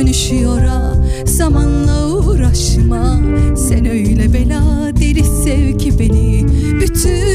dönüşüyor ha. Zamanla uğraşma. Sen öyle bela deli sev ki beni. Bütün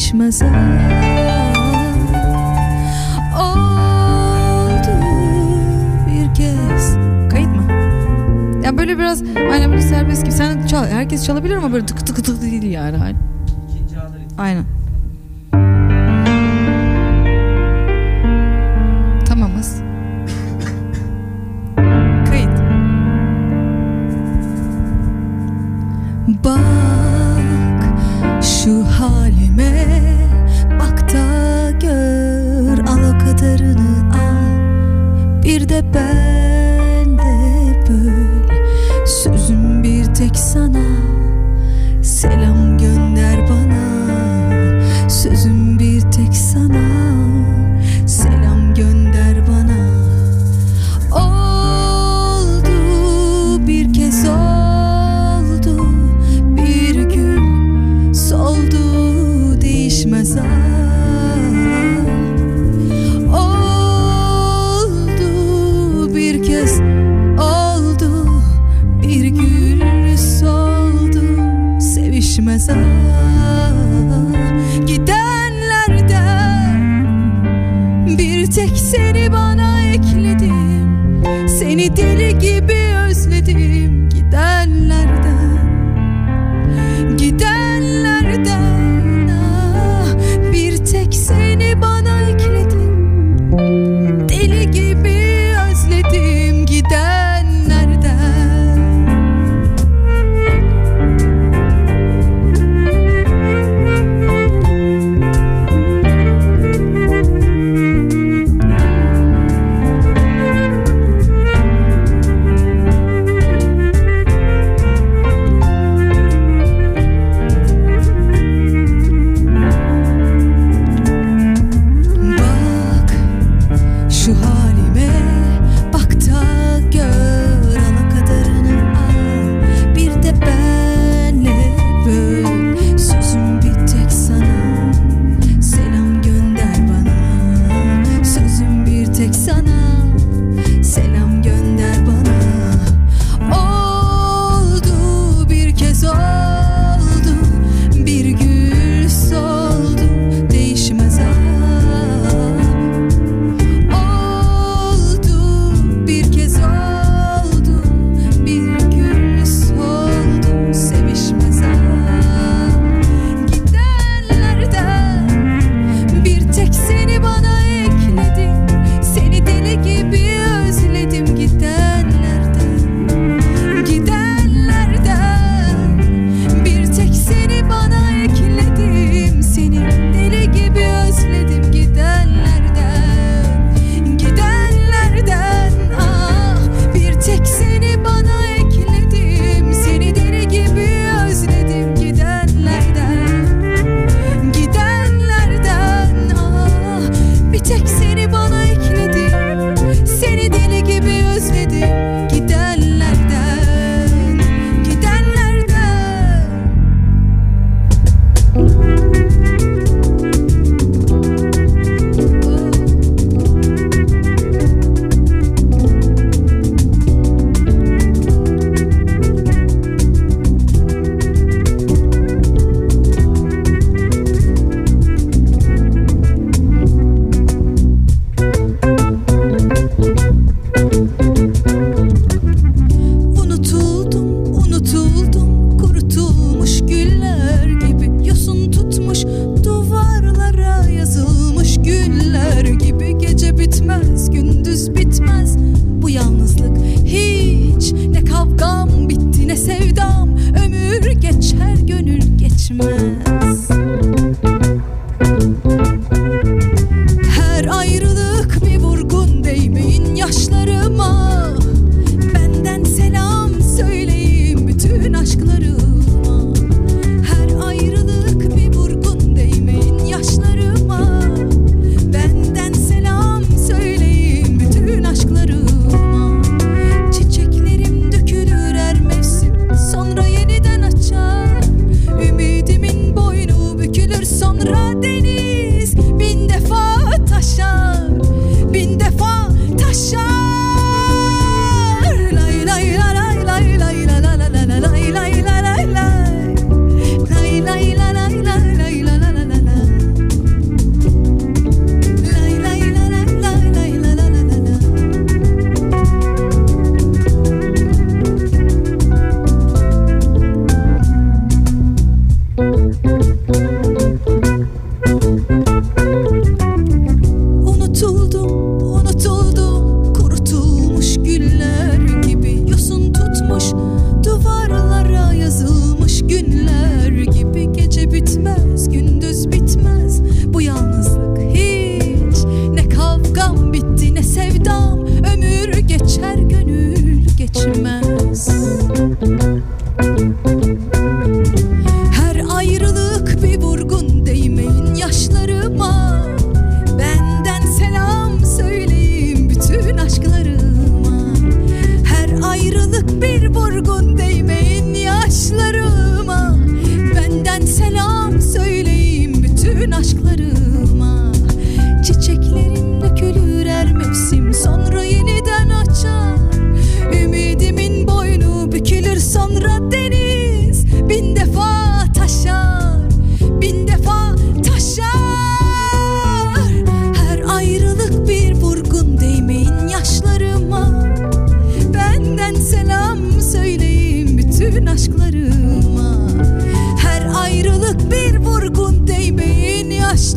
değişmez Oldu bir kez Kayıt mı? Ya böyle biraz aynen böyle serbest gibi. Sen çal. Herkes çalabilir ama böyle tık tık tık değil yani. Aynen.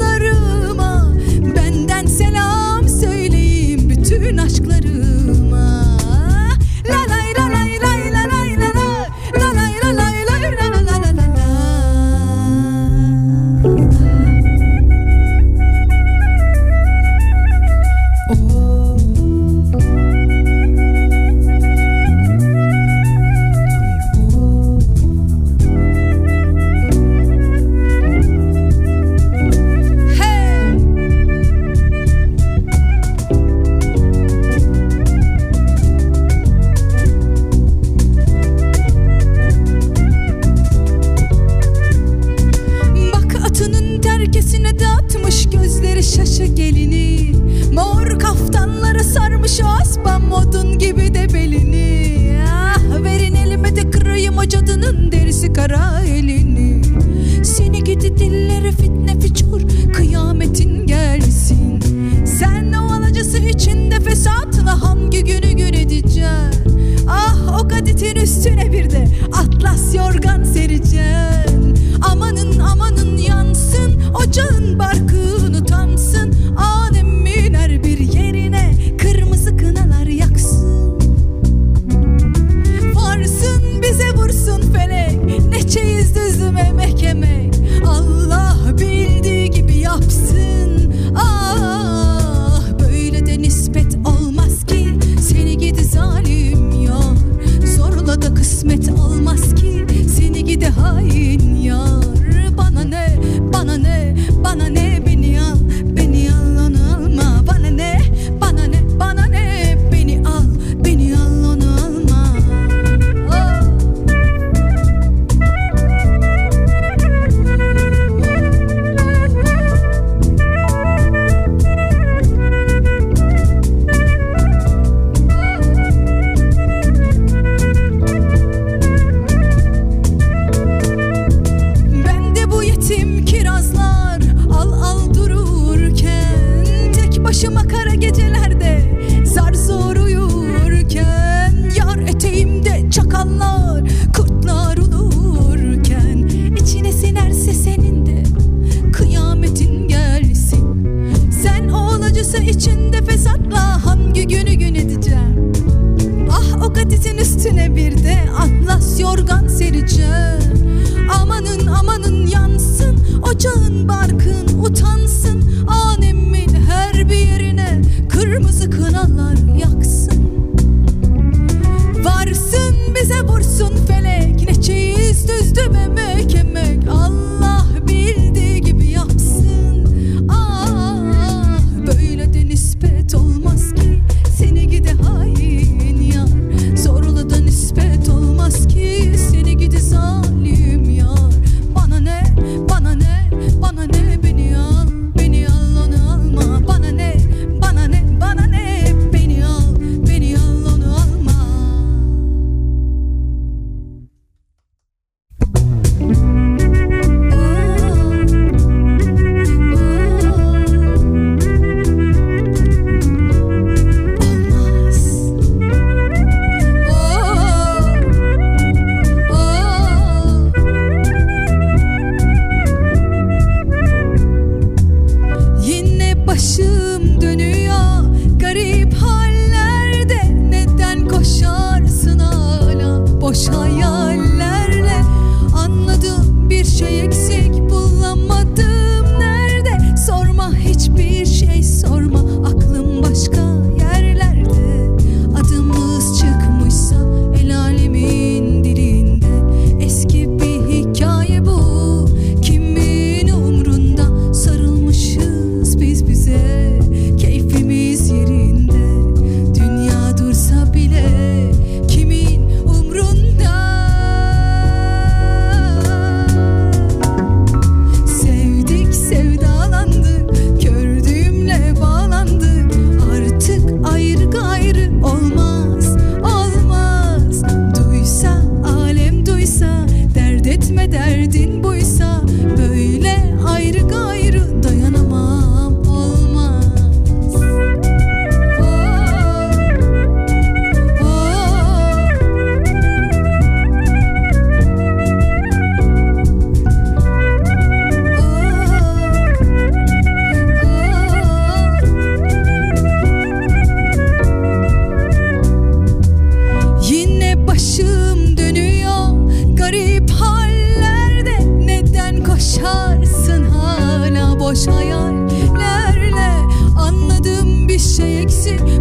Değmeyin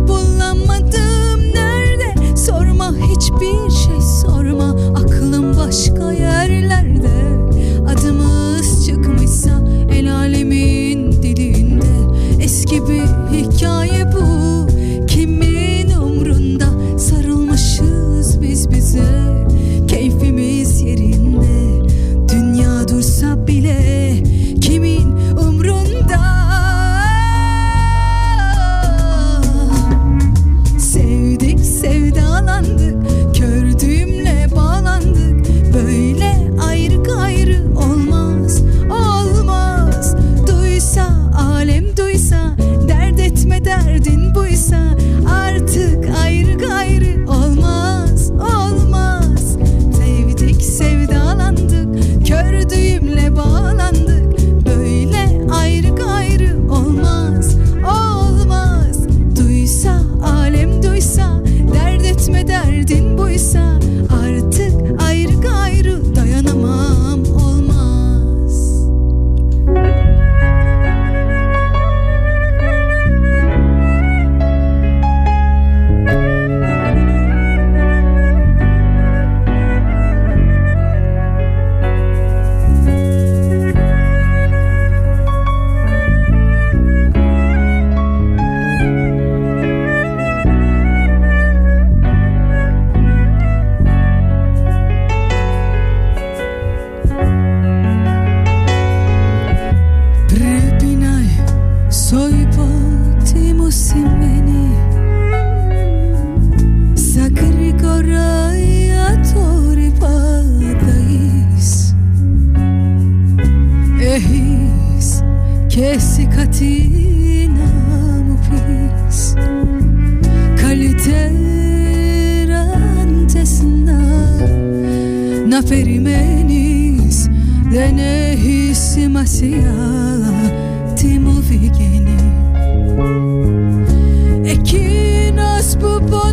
Bulamadım. Nerede? Sorma hiçbir να περιμένεις δεν έχει σημασία τι μου βγαίνει. Εκείνος που μπορεί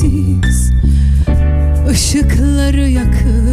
sensiz Işıkları yakıp